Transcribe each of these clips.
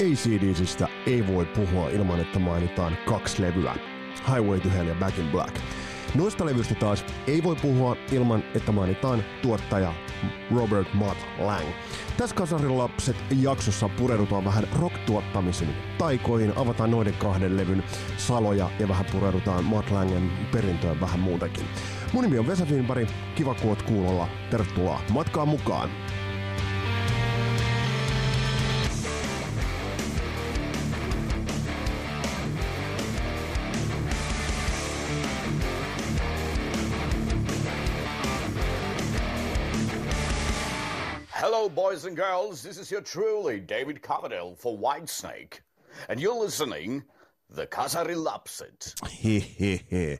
ACDCistä ei voi puhua ilman, että mainitaan kaksi levyä. Highway to Hell ja Back in Black. Noista levyistä taas ei voi puhua ilman, että mainitaan tuottaja Robert Matt Lang. Tässä Kasarin lapset jaksossa pureudutaan vähän rock-tuottamisen taikoihin, avataan noiden kahden levyn saloja ja vähän pureudutaan Matt Langen perintöön vähän muutenkin. Mun nimi on Vesa Finberg, kiva kuot kuulolla, tervetuloa matkaan mukaan! Boys and girls. This is your truly David Coverdale for Whitesnake, and you're listening the Kasari Lapset. Hehehe.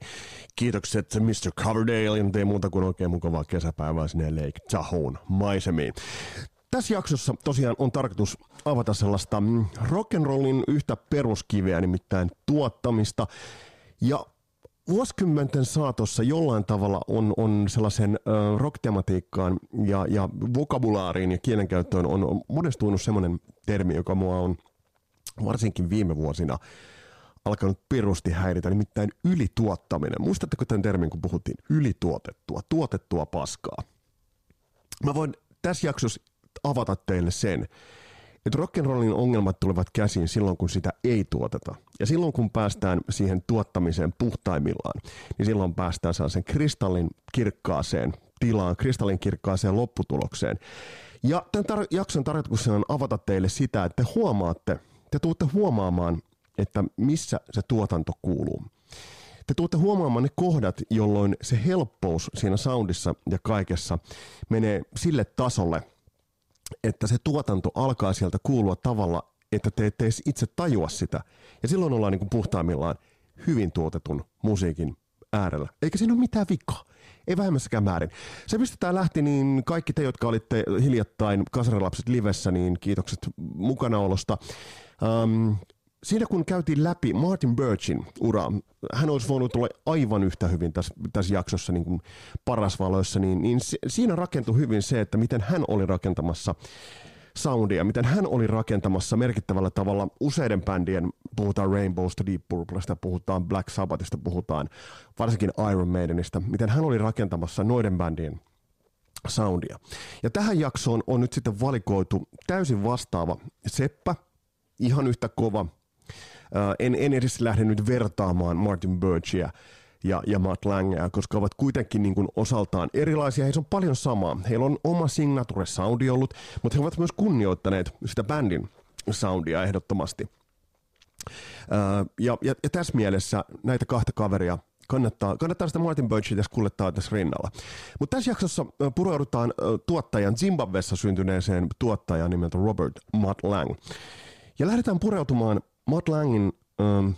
Kiitokset Mr. Coverdale, ja ei muuta kuin oikein mukavaa kesäpäivää sinne Lake Tahoon maisemiin. Tässä jaksossa tosiaan on tarkoitus avata sellaista mm, rock'n'rollin yhtä peruskiveä, nimittäin tuottamista. Ja vuosikymmenten saatossa jollain tavalla on, on sellaisen äh, rock-tematiikkaan ja, ja vokabulaariin ja kielenkäyttöön on monestunut semmoinen termi, joka mua on varsinkin viime vuosina alkanut perusti häiritä, nimittäin ylituottaminen. Muistatteko tämän termin, kun puhuttiin ylituotettua, tuotettua paskaa? Mä voin tässä jaksossa avata teille sen, että rock'n'rollin ongelmat tulevat käsiin silloin, kun sitä ei tuoteta. Ja silloin, kun päästään siihen tuottamiseen puhtaimmillaan, niin silloin päästään sellaisen kristallin kirkkaaseen tilaan, kristallin kirkkaaseen lopputulokseen. Ja tämän tar- jakson tarkoituksena on avata teille sitä, että te huomaatte, te tuutte huomaamaan, että missä se tuotanto kuuluu. Te tuutte huomaamaan ne kohdat, jolloin se helppous siinä soundissa ja kaikessa menee sille tasolle, että se tuotanto alkaa sieltä kuulua tavalla, että te ette edes itse tajua sitä. Ja silloin ollaan niin kuin puhtaimmillaan hyvin tuotetun musiikin äärellä. Eikä siinä ole mitään vikaa. Ei vähemmässäkään määrin. Se mistä tämä lähti, niin kaikki te, jotka olitte hiljattain Kasarilapset livessä, niin kiitokset mukanaolosta. Um, siinä kun käytiin läpi Martin Birchin uraa, hän olisi voinut olla aivan yhtä hyvin tässä, tässä jaksossa niin kuin parasvaloissa, niin, niin siinä rakentui hyvin se, että miten hän oli rakentamassa soundia, miten hän oli rakentamassa merkittävällä tavalla useiden bändien, puhutaan Rainbowsta, Deep Purplesta, puhutaan Black Sabbathista, puhutaan varsinkin Iron Maidenista, miten hän oli rakentamassa noiden bändien soundia. Ja tähän jaksoon on nyt sitten valikoitu täysin vastaava Seppä, ihan yhtä kova en, en edes lähde nyt vertaamaan Martin Birchia ja, ja Matt Langea, koska ovat kuitenkin niin kuin osaltaan erilaisia. Heissä on paljon samaa. Heillä on oma signature soundi ollut, mutta he ovat myös kunnioittaneet sitä bändin soundia ehdottomasti. Uh, ja, ja, ja tässä mielessä näitä kahta kaveria kannattaa, kannattaa sitä Martin Birchia tässä kuljettaa tässä rinnalla. Mutta tässä jaksossa pureudutaan tuottajan Zimbabwessa syntyneeseen tuottajan nimeltä Robert Matt Lang. Ja lähdetään pureutumaan Matt Langin ähm,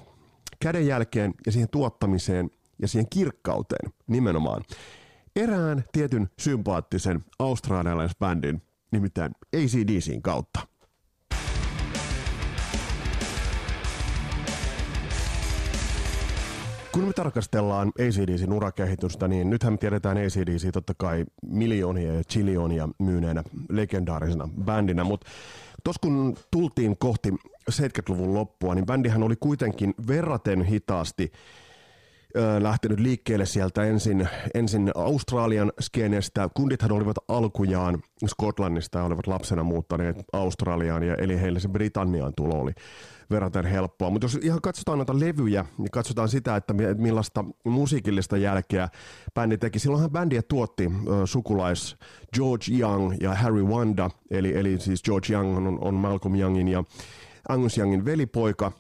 kädenjälkeen ja siihen tuottamiseen ja siihen kirkkauteen nimenomaan erään tietyn sympaattisen australialaisbändin, nimittäin ACDCin kautta. Kun me tarkastellaan ACDCin urakehitystä, niin nythän me tiedetään ACDC totta kai miljoonia ja chiljonia myyneenä legendaarisena bändinä, mutta Tuossa kun tultiin kohti 70-luvun loppua, niin bändihän oli kuitenkin verraten hitaasti lähtenyt liikkeelle sieltä ensin, ensin Australian skenestä. Kundithan olivat alkujaan Skotlannista ja olivat lapsena muuttaneet Australiaan, ja eli heille se Britannian tulo oli verraten helppoa. Mutta jos ihan katsotaan noita levyjä ja katsotaan sitä, että millaista musiikillista jälkeä bändi teki. Silloinhan bändiä tuotti sukulais George Young ja Harry Wanda, eli, eli siis George Young on, on Malcolm Youngin ja Angus Youngin velipoika.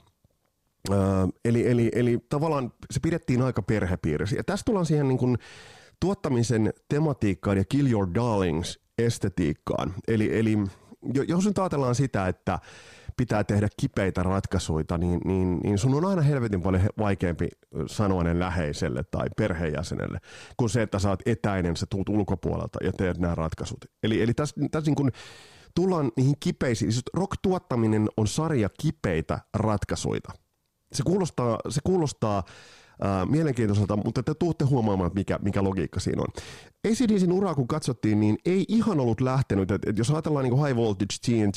Eli, eli, eli tavallaan se pidettiin aika perhepiirissä. Ja tässä tullaan siihen niin kuin tuottamisen tematiikkaan ja Kill Your Darlings estetiikkaan. Eli, eli jos nyt ajatellaan sitä, että pitää tehdä kipeitä ratkaisuja, niin, niin, niin sun on aina helvetin paljon vaikeampi sanoa ne läheiselle tai perheenjäsenelle, kuin se, että sä oot etäinen, sä tuut ulkopuolelta ja teet nämä ratkaisut. Eli, eli tässä, tässä niin kuin tullaan niihin kipeisiin, siis rock-tuottaminen on sarja kipeitä ratkaisuja. Se kuulostaa, se kuulostaa Ää, mielenkiintoiselta, mutta te tuutte huomaamaan, mikä, mikä logiikka siinä on. ACDCin uraa kun katsottiin, niin ei ihan ollut lähtenyt. Et, et jos ajatellaan niin High Voltage TNT,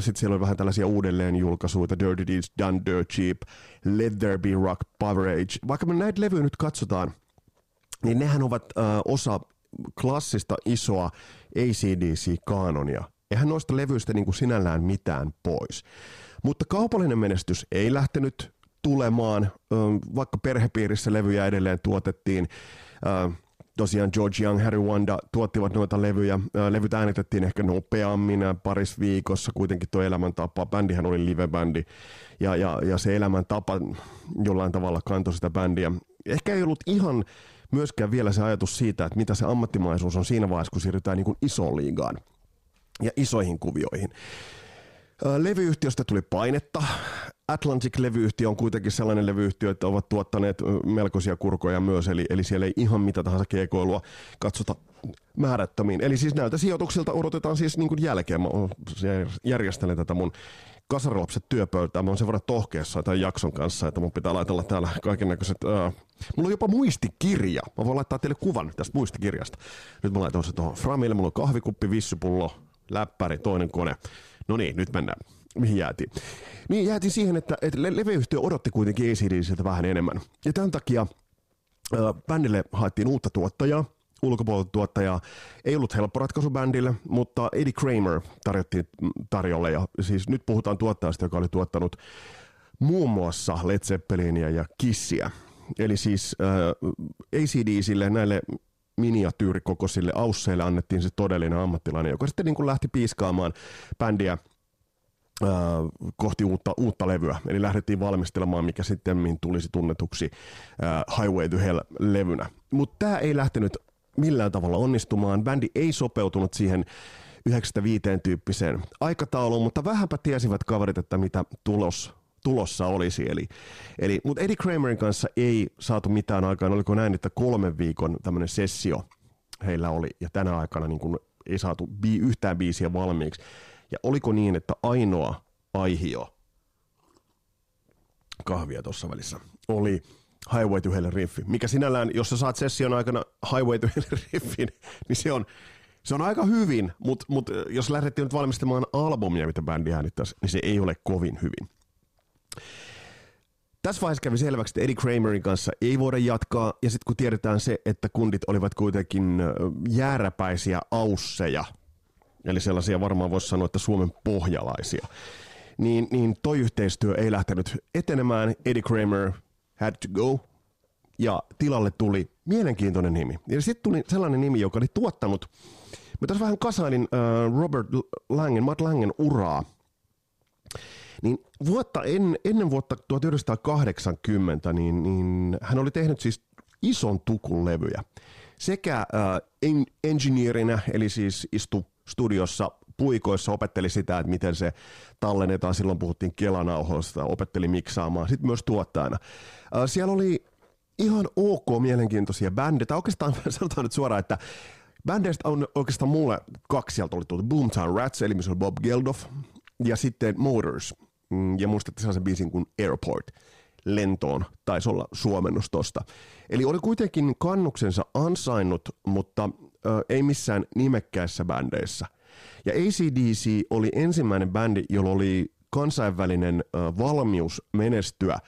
sitten siellä on vähän tällaisia uudelleenjulkaisuja, Dirty Deeds Done Dirt Cheap, Let There Be Rock Powerage. Vaikka me näitä levyjä nyt katsotaan, niin nehän ovat äh, osa klassista isoa ACDC-kaanonia. Eihän noista levyistä niin kuin sinällään mitään pois. Mutta kaupallinen menestys ei lähtenyt tulemaan, vaikka perhepiirissä levyjä edelleen tuotettiin. Tosiaan George Young, Harry Wanda tuottivat noita levyjä. Levyt äänitettiin ehkä nopeammin paris viikossa. Kuitenkin tuo elämäntapa, bändihän oli live-bändi. Ja, ja, ja se elämäntapa jollain tavalla kantoi sitä bändiä. Ehkä ei ollut ihan myöskään vielä se ajatus siitä, että mitä se ammattimaisuus on siinä vaiheessa, kun siirrytään niin kuin isoon liigaan ja isoihin kuvioihin. Levyyhtiöstä tuli painetta. Atlantic-levyyhtiö on kuitenkin sellainen levyyhtiö, että ovat tuottaneet melkoisia kurkoja myös, eli, eli siellä ei ihan mitä tahansa keikoilua katsota määrättömiin. Eli siis näiltä sijoituksilta odotetaan siis niin jälkeen. Mä järjestelen tätä mun kasarilapset työpöytään. Mä oon sen verran tohkeessa tämän jakson kanssa, että mun pitää laitella täällä kaiken näköiset... Uh, mulla on jopa muistikirja. Mä voin laittaa teille kuvan tästä muistikirjasta. Nyt mä laitan se tuohon Framille. Mulla on kahvikuppi, vissypullo, läppäri, toinen kone. No niin, nyt mennään. Mihin jäätiin? Niin jäätiin siihen, että, että le- leveyhtiö odotti kuitenkin ACDCiltä vähän enemmän. Ja tämän takia äh, bändille haettiin uutta tuottajaa, ulkopuolelta tuottajaa. Ei ollut helppo ratkaisu bändille, mutta Eddie Kramer tarjottiin tarjolle. Ja siis nyt puhutaan tuottajasta, joka oli tuottanut muun muassa Led Zeppelinia ja Kissiä. Eli siis äh, ACDCille, näille miniatyyrikokoisille ausseille annettiin se todellinen ammattilainen, joka sitten niin kuin lähti piiskaamaan bändiä ää, kohti uutta, uutta levyä. Eli lähdettiin valmistelemaan, mikä sitten tulisi tunnetuksi ää, Highway to Hell-levynä. Mutta tämä ei lähtenyt millään tavalla onnistumaan. Bändi ei sopeutunut siihen 95 tyyppiseen aikatauluun, mutta vähänpä tiesivät kaverit, että mitä tulos tulossa olisi. Eli, eli, mutta Eddie Kramerin kanssa ei saatu mitään aikaan. Oliko näin, että kolmen viikon tämmöinen sessio heillä oli, ja tänä aikana niin kuin ei saatu bi- yhtään biisiä valmiiksi. Ja oliko niin, että ainoa aihio kahvia tuossa välissä oli Highway to Hell riffi, mikä sinällään, jos sä saat session aikana Highway to Hell riffin, niin se on, se on aika hyvin, mutta mut, jos lähdettiin nyt valmistamaan albumia, mitä bändi äänittäisi, niin se ei ole kovin hyvin. Tässä vaiheessa kävi selväksi, että Eddie Kramerin kanssa ei voida jatkaa, ja sitten kun tiedetään se, että kundit olivat kuitenkin jääräpäisiä ausseja, eli sellaisia varmaan voisi sanoa, että Suomen pohjalaisia, niin, niin toi yhteistyö ei lähtenyt etenemään. Eddie Kramer had to go, ja tilalle tuli mielenkiintoinen nimi. Ja sitten tuli sellainen nimi, joka oli tuottanut, mä tässä vähän kasailin Robert Langen, Matt Langen uraa, niin vuotta en, ennen vuotta 1980, niin, niin hän oli tehnyt siis ison tukun levyjä. Sekä äh, en, engineerinä, eli siis istu studiossa puikoissa, opetteli sitä, että miten se tallennetaan. Silloin puhuttiin kelanauhoista, opetteli miksaamaan. Sitten myös tuottajana. Äh, siellä oli ihan ok mielenkiintoisia bändejä. Oikeastaan sanotaan nyt suoraan, että bändeistä on oikeastaan mulle kaksi sieltä oli tullut. Boomtown Rats, eli missä oli Bob Geldof, ja sitten Motors. Mm, ja muistatte sellaisen biisin kuin Airport lentoon, taisi olla suomennus tosta. Eli oli kuitenkin kannuksensa ansainnut, mutta ö, ei missään nimekkäässä bändeissä. Ja ACDC oli ensimmäinen bändi, jolla oli kansainvälinen ö, valmius menestyä.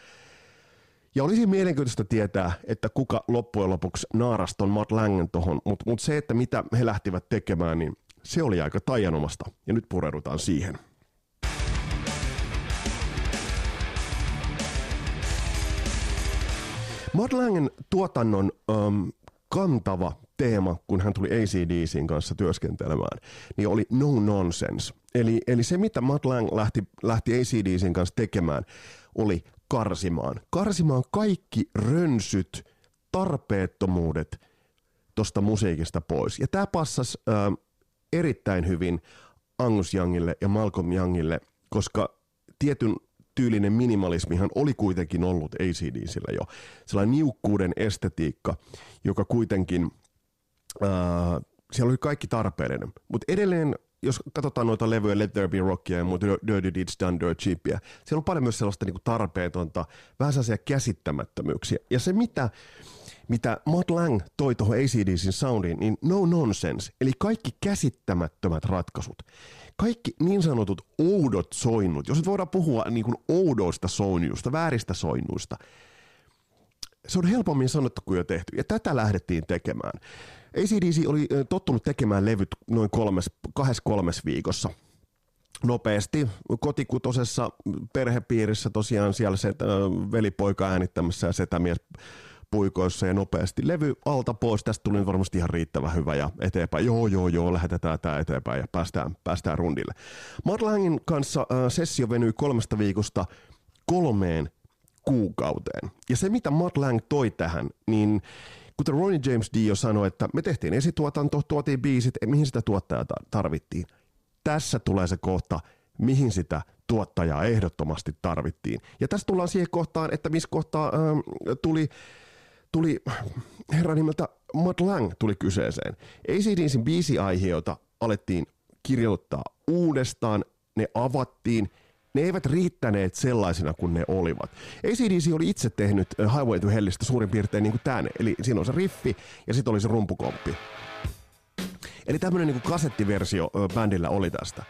Ja olisi mielenkiintoista tietää, että kuka loppujen lopuksi naaraston Matt Langen tohon, mutta mut se, että mitä he lähtivät tekemään, niin se oli aika tajanomasta. Ja nyt pureudutaan siihen. Matt Langen tuotannon um, kantava teema, kun hän tuli ACDCin kanssa työskentelemään, niin oli no nonsense. Eli, eli se, mitä Matt Lang lähti, lähti ACDCin kanssa tekemään, oli karsimaan. Karsimaan kaikki rönsyt, tarpeettomuudet tuosta musiikista pois. Ja tämä passasi äh, erittäin hyvin Angus Youngille ja Malcolm Youngille, koska tietyn tyylinen minimalismihan oli kuitenkin ollut ACDsillä jo. Sellainen niukkuuden estetiikka, joka kuitenkin, ää, siellä oli kaikki tarpeellinen. Mutta edelleen jos katsotaan noita levyjä, Let There Be Rockia ja muuta Dirty Deeds Done Dirt Cheapia, siellä on paljon myös sellaista niin kuin tarpeetonta, vähän sellaisia käsittämättömyyksiä. Ja se, mitä, mitä Matt Lang toi tuohon ACDCin soundiin, niin no nonsense, eli kaikki käsittämättömät ratkaisut. Kaikki niin sanotut oudot soinnut, jos nyt voidaan puhua niin kuin oudoista soinnuista, vääristä soinnuista, se on helpommin sanottu kuin jo tehty, ja tätä lähdettiin tekemään. ACDC oli tottunut tekemään levyt noin kolmes, kahdessa kolmes viikossa. Nopeasti. Kotikutosessa perhepiirissä tosiaan siellä se velipoika äänittämässä ja setämies puikoissa ja nopeasti levy alta pois. Tästä tuli varmasti ihan riittävän hyvä ja eteenpäin. Joo, joo, joo, lähetetään tämä eteenpäin ja päästään, päästään rundille. Matt Langin kanssa äh, sessio venyi kolmesta viikosta kolmeen kuukauteen. Ja se, mitä Matt Lang toi tähän, niin kuten Ronnie James Dio sanoi, että me tehtiin esituotanto, tuotiin biisit, mihin sitä tuottajaa tarvittiin. Tässä tulee se kohta, mihin sitä tuottajaa ehdottomasti tarvittiin. Ja tässä tullaan siihen kohtaan, että missä kohtaa ähm, tuli, tuli herra nimeltä Matt Lang tuli kyseeseen. ACDCin biisiaiheita alettiin kirjoittaa uudestaan, ne avattiin – ne eivät riittäneet sellaisina kuin ne olivat. ACDC oli itse tehnyt Highway to Hellistä suurin piirtein niin kuin tämän, eli siinä on se riffi ja sitten oli se rumpukomppi. Eli tämmöinen niin kasettiversio bändillä oli tästä.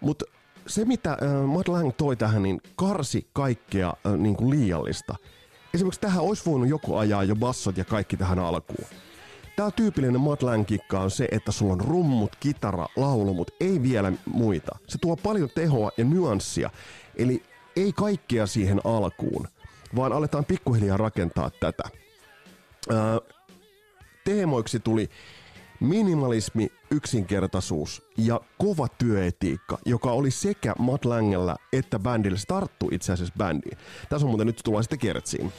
Mutta se, mitä äh, Matt Lang toi tähän, niin karsi kaikkea niin kuin liiallista. Esimerkiksi tähän olisi voinut joku ajaa jo bassot ja kaikki tähän alkuun. Tää tyypillinen Matlan kikka on se, että sulla on rummut, kitara, laulu, mutta ei vielä muita. Se tuo paljon tehoa ja nyanssia, eli ei kaikkea siihen alkuun, vaan aletaan pikkuhiljaa rakentaa tätä. Ää, teemoiksi tuli minimalismi, yksinkertaisuus ja kova työetiikka, joka oli sekä Matt Langella että bändillä. Se tarttui itse asiassa bändiin. Tässä on muuten nyt tullaan sitten kertsiin.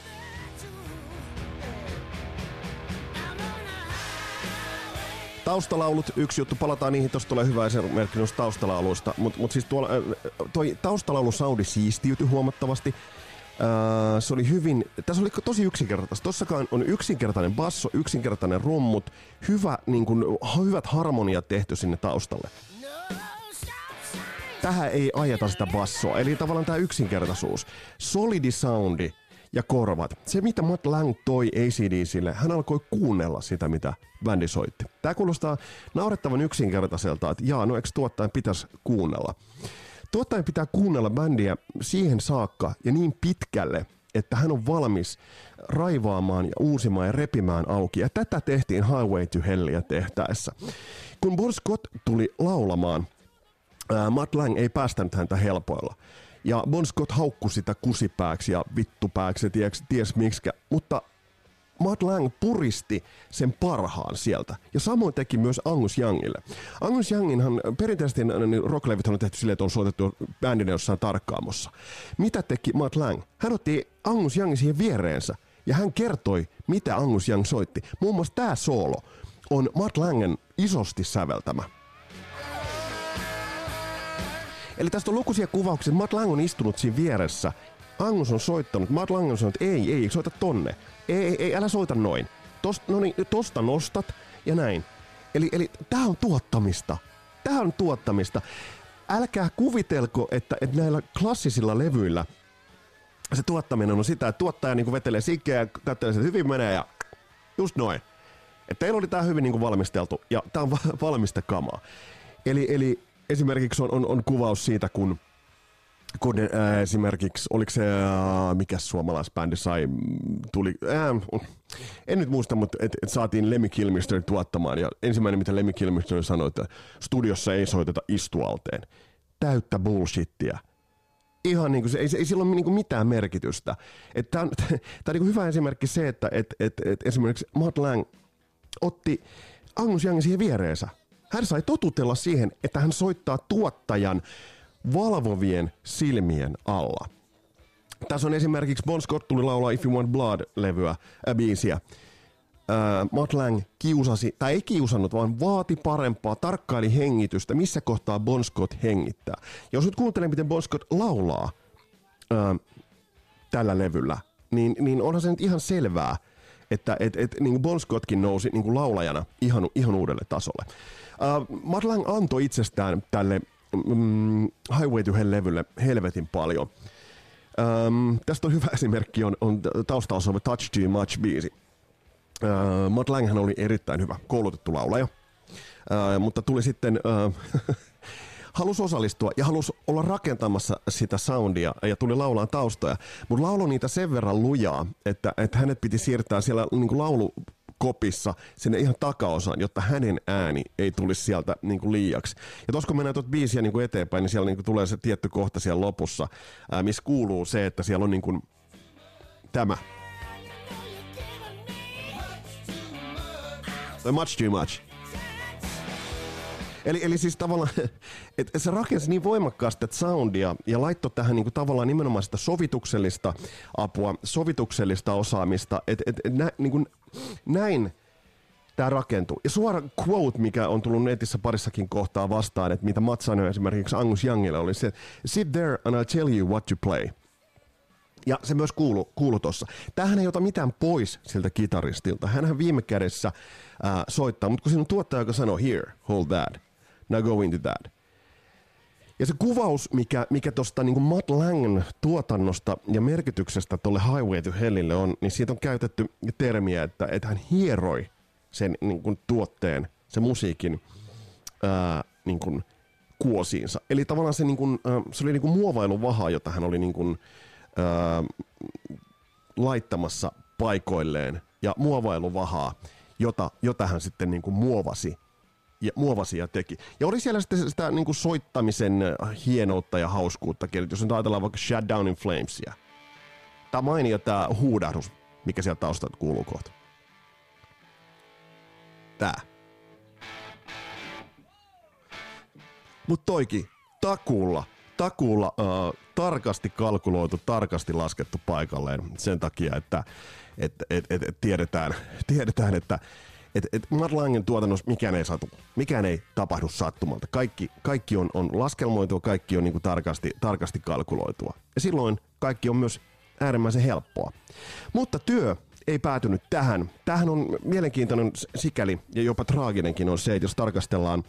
Taustalaulut, yksi juttu, palataan niihin, tuossa tulee hyvä esimerkki noista taustalauluista, mutta mut siis tuolla, toi taustalaulun saudi siistiytyi huomattavasti. Uh, se oli hyvin, tässä oli tosi yksinkertaista. Tossakaan on yksinkertainen basso, yksinkertainen rummut, hyvä, niin kun, hyvät harmoniat tehty sinne taustalle. Tähän ei ajeta sitä bassoa, eli tavallaan tämä yksinkertaisuus. Solidi soundi, ja korvat. Se, mitä Matt Lang toi ACDCille, hän alkoi kuunnella sitä, mitä bändi soitti. Tämä kuulostaa naurettavan yksinkertaiselta, että jaa, no eikö tuottajan pitäisi kuunnella. Tuottajan pitää kuunnella bändiä siihen saakka ja niin pitkälle, että hän on valmis raivaamaan ja uusimaan ja repimään auki. Ja tätä tehtiin Highway to Hellia tehtäessä. Kun Bon Scott tuli laulamaan, ää, Matt Lang ei päästänyt häntä helpoilla. Ja Bon Scott haukkui sitä kusipääksi ja vittupääksi ja ties, ties miksikä. Mutta Matt Lang puristi sen parhaan sieltä. Ja samoin teki myös Angus Youngille. Angus Younginhan perinteisesti niin rocklevyt on tehty silleen, että on soitettu bändinä jossain tarkkaamossa. Mitä teki Matt Lang? Hän otti Angus Youngin siihen viereensä ja hän kertoi, mitä Angus Young soitti. Muun muassa tämä soolo on Matt Langen isosti säveltämä. Eli tästä on lukuisia kuvauksia. Matt Lang on istunut siinä vieressä. Angus on soittanut. Matt Lang on sanonut, ei, ei, soita tonne. Ei, ei, ei älä soita noin. Tost, no niin, tosta nostat ja näin. Eli, eli tämä on tuottamista. Tämä on tuottamista. Älkää kuvitelko, että, että näillä klassisilla levyillä se tuottaminen on sitä, että tuottaja niin vetelee sikkeä ja katselee, että hyvin menee ja just noin. Että teillä oli tämä hyvin niin valmisteltu ja tämä on valmista kamaa. Eli, eli esimerkiksi on, on, on kuvaus siitä, kun kun ää, esimerkiksi, oliko se, ää, mikä suomalaisbändi sai, tuli, ää, en nyt muista, mutta et, et saatiin Lemmy Kilmister tuottamaan, ja ensimmäinen, mitä Lemmy Kilmister sanoi, että studiossa ei soiteta istualteen. Täyttä bullshittia. Ihan niin kuin se, ei, ei sillä ole niin kuin mitään merkitystä. Tämä on, tää on niin hyvä esimerkki se, että et, et, et esimerkiksi Matt Lang otti Angus Youngin siihen viereensä hän sai totutella siihen, että hän soittaa tuottajan valvovien silmien alla. Tässä on esimerkiksi Bon Scott tuli laulaa If You Want Blood-levyä, äh, biisiä. Äh, Matt Lang kiusasi, tai ei kiusannut, vaan vaati parempaa, tarkkaili hengitystä, missä kohtaa Bon Scott hengittää. Jos nyt kuuntelee, miten Bon Scott laulaa äh, tällä levyllä, niin, niin onhan se nyt ihan selvää, että et, et, niin Bon Scottkin nousi niin laulajana ihan, ihan uudelle tasolle. Uh, Matt Lang antoi itsestään tälle mm, Highway to Hell-levylle helvetin paljon. Um, tästä on hyvä esimerkki, on, on taustaosaava Touch Too Much biisi. Uh, Matt Lang oli erittäin hyvä koulutettu laulaja, uh, mutta tuli sitten... Uh, halusi osallistua ja halusi olla rakentamassa sitä soundia ja tuli laulaan taustoja. Mutta laulu niitä sen verran lujaa, että, että hänet piti siirtää siellä niin kuin laulu kopissa sinne ihan takaosaan, jotta hänen ääni ei tulisi sieltä niin kuin liiaksi. Ja tuossa kun mennään tuota biisiä niin kuin eteenpäin, niin siellä niin kuin tulee se tietty kohta siellä lopussa, ää, missä kuuluu se, että siellä on niin kuin tämä. Much too much. Eli, eli siis tavallaan, että se rakensi niin voimakkaasti että soundia ja laittoi tähän niin kuin tavallaan nimenomaan sitä sovituksellista apua, sovituksellista osaamista, että et, et, nä, niin kuin, näin tämä rakentuu. Ja suora quote, mikä on tullut netissä parissakin kohtaa vastaan, että mitä Matt sanoi esimerkiksi Angus Youngille, oli se, sit there and I'll tell you what to play. Ja se myös kuulu, kuulu tuossa. Tähän ei ota mitään pois siltä kitaristilta. Hänhän viime kädessä ää, soittaa, mutta kun siinä on tuottaja, joka sanoo, here, hold that, now go into that. Ja se kuvaus, mikä, mikä tuosta niin Matt Langen tuotannosta ja merkityksestä tuolle Highway to Hellille on, niin siitä on käytetty termiä, että, että hän hieroi sen niin kuin, tuotteen, sen musiikin ää, niin kuin, kuosiinsa. Eli tavallaan se, niin kuin, se oli niin kuin muovailuvaha, jota hän oli niin kuin, ää, laittamassa paikoilleen ja muovailuvahaa, jota, jota hän sitten niin kuin muovasi ja muovasi ja teki. Ja oli siellä sitten sitä niin kuin soittamisen hienoutta ja hauskuutta, jos nyt ajatellaan vaikka Shut Down in Flamesia. Tämä mainio tämä huudahdus, mikä sieltä taustalta kuuluu kohta. Tää. Mut toiki, takuulla, takuulla äh, tarkasti kalkuloitu, tarkasti laskettu paikalleen sen takia, että et, et, et, et tiedetään, tiedetään, että et, et Matt Langen tuotannossa mikään ei, satu, mikään ei tapahdu sattumalta. Kaikki, kaikki on, on laskelmoitua, kaikki on niin kuin tarkasti, tarkasti kalkuloitua. Ja silloin kaikki on myös äärimmäisen helppoa. Mutta työ ei päätynyt tähän. Tähän on mielenkiintoinen sikäli ja jopa traaginenkin on se, että jos tarkastellaan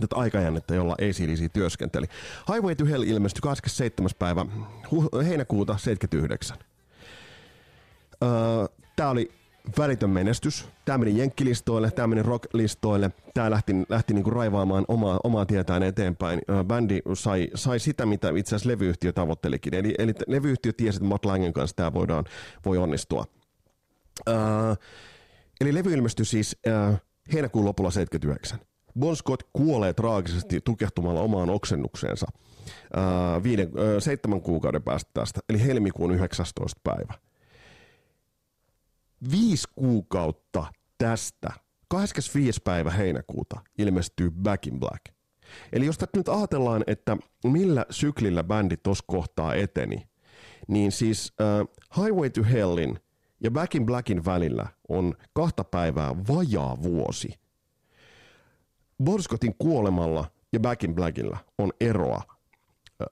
tätä aikajännettä, jolla ACDC työskenteli. Highway to Hell ilmestyi 27. päivä heinäkuuta 79. Öö, Tämä oli välitön menestys. Tämä meni jenkkilistoille, tämä meni rocklistoille, tämä lähti, lähti niinku raivaamaan omaa, omaa tietään eteenpäin. Bändi sai, sai sitä, mitä itse asiassa levyyhtiö tavoittelikin. Eli, eli levyyhtiö tiesi, että Matt Langen kanssa tämä voidaan, voi onnistua. Uh, eli levy ilmestyi siis uh, heinäkuun lopulla 79. Bon Scott kuolee traagisesti tukehtumalla omaan oksennukseensa uh, viiden, uh, seitsemän kuukauden päästä tästä, eli helmikuun 19. päivä viisi kuukautta tästä, 25. päivä heinäkuuta ilmestyy Back in Black. Eli jos nyt ajatellaan, että millä syklillä bändi tuossa kohtaa eteni, niin siis uh, Highway to Hellin ja Back in Blackin välillä on kahta päivää vajaa vuosi. Borskottin kuolemalla ja Back in Blackilla on eroa uh,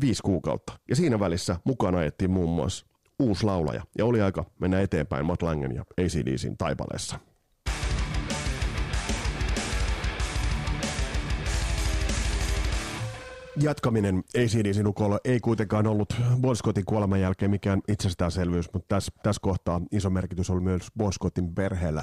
viisi kuukautta. Ja siinä välissä mukana ajettiin muun muassa uusi laulaja ja oli aika mennä eteenpäin Matt Langen ja ACDCin taipaleessa. Jatkaminen ACDCin ukolla ei kuitenkaan ollut Bon Scottin kuoleman jälkeen mikään itsestäänselvyys, mutta tässä, tässä kohtaa iso merkitys oli myös Bon Scottin perheellä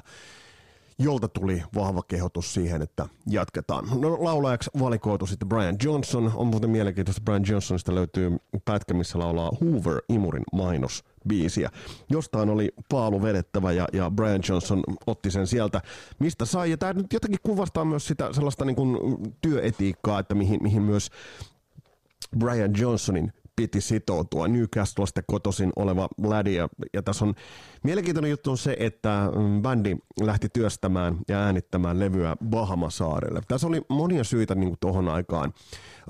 jolta tuli vahva kehotus siihen, että jatketaan. No, laulajaksi valikoitu sitten Brian Johnson. On muuten mielenkiintoista, Brian Johnsonista löytyy pätkä, missä laulaa Hoover Imurin mainos biisiä. Jostain oli paalu vedettävä ja, ja Brian Johnson otti sen sieltä, mistä sai. Ja tämä nyt jotenkin kuvastaa myös sitä sellaista niin kuin työetiikkaa, että mihin, mihin myös Brian Johnsonin piti sitoutua. Newcastlesta kotoisin oleva lädi. Ja, ja tässä on mielenkiintoinen juttu on se, että mm, bändi lähti työstämään ja äänittämään levyä Bahamasaarelle. Tässä oli monia syitä niin tuohon aikaan.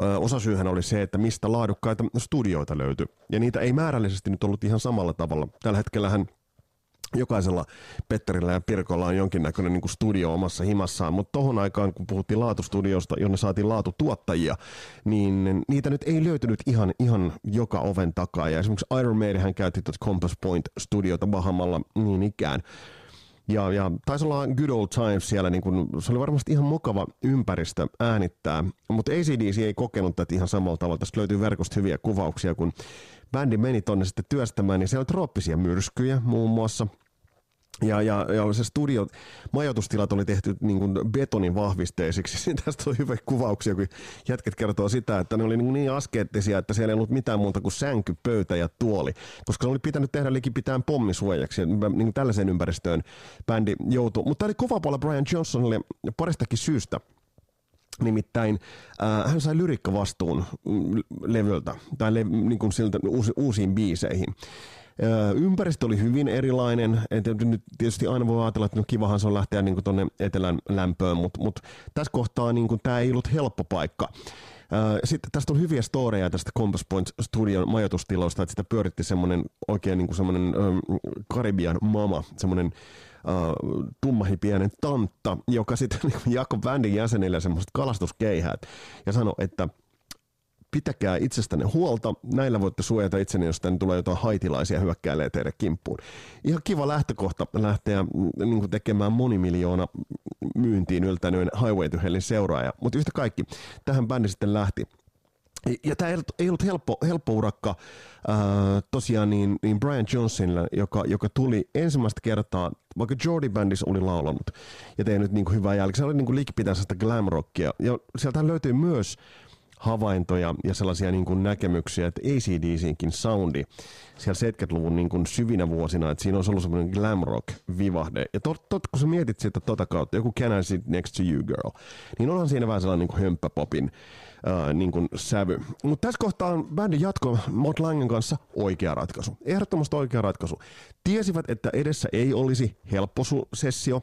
Ö, osa syyhän oli se, että mistä laadukkaita studioita löytyi. Ja niitä ei määrällisesti nyt ollut ihan samalla tavalla. Tällä hetkellähän jokaisella Petterillä ja Pirkolla on jonkinnäköinen niin kuin studio omassa himassaan, mutta tohon aikaan, kun puhuttiin laatustudiosta, jonne saatiin laatutuottajia, niin niitä nyt ei löytynyt ihan, ihan joka oven takaa. Ja esimerkiksi Iron Maiden hän käytti tuota Compass Point-studiota Bahamalla niin ikään. Ja, ja taisi olla Good Old Times siellä, niin kun, se oli varmasti ihan mukava ympäristö äänittää, mutta ACDC ei kokenut tätä ihan samalla tavalla. Tästä löytyy verkosta hyviä kuvauksia, kun bändi meni tonne sitten työstämään, niin siellä oli trooppisia myrskyjä muun muassa – ja, ja, ja se studio, majoitustilat oli tehty niin kuin betonin vahvisteisiksi. Tästä on hyvä kuvauksia, kun jätket kertoo sitä, että ne oli niin, niin askeettisia, että siellä ei ollut mitään muuta kuin sänky, pöytä ja tuoli. Koska se oli pitänyt tehdä likipitään pommisuojaksi. Niin tällaiseen ympäristöön bändi joutui. Mutta tämä oli kova puolella Brian Johnsonille paristakin syystä. Nimittäin äh, hän sai lyrikkavastuun levyltä, tai le, niin kuin siltä, uusi, uusiin biiseihin. Ympäristö oli hyvin erilainen. Nyt tietysti aina voi ajatella, että no kivahan se on lähteä niin tuonne etelän lämpöön, mutta mut tässä kohtaa niin tämä ei ollut helppo paikka. Sitten tästä on hyviä storeja tästä Compass Point Studion majoitustiloista, että sitä pyöritti semmoinen oikein niin semmoinen Karibian mama, semmoinen uh, tummahipienen tantta, joka sitten niin jakoi bändin jäsenille semmoiset kalastuskeihät ja sanoi, että – pitäkää itsestänne huolta. Näillä voitte suojata itsenne, jos tänne tulee jotain haitilaisia hyökkäilee teidän kimppuun. Ihan kiva lähtökohta lähteä mm, niin tekemään monimiljoona myyntiin yltäneen Highway to Hellin seuraaja. Mutta yhtä kaikki, tähän bändi sitten lähti. Ja tämä ei ollut helppo, helppo urakka äh, tosiaan niin, niin Brian Johnsonilla, joka, joka tuli ensimmäistä kertaa, vaikka Jordi Bandis oli laulanut ja tehnyt niin kuin hyvää jälkeä. Se oli niin kuin liikipitäisestä glam rockia. Ja sieltä löytyy myös havaintoja ja sellaisia niin kuin näkemyksiä, että ACDCinkin soundi siellä 70-luvun niin kuin syvinä vuosina, että siinä on ollut semmoinen glam rock vivahde. Ja tot, tot, kun sä mietit sitä tota kautta, joku Can I Sit Next to You Girl, niin onhan siinä vähän sellainen niin hömppäpopin uh, niin kuin sävy. Mutta tässä kohtaa on bändin jatko Mott Langen kanssa oikea ratkaisu. Ehdottomasti oikea ratkaisu. Tiesivät, että edessä ei olisi helppo sessio,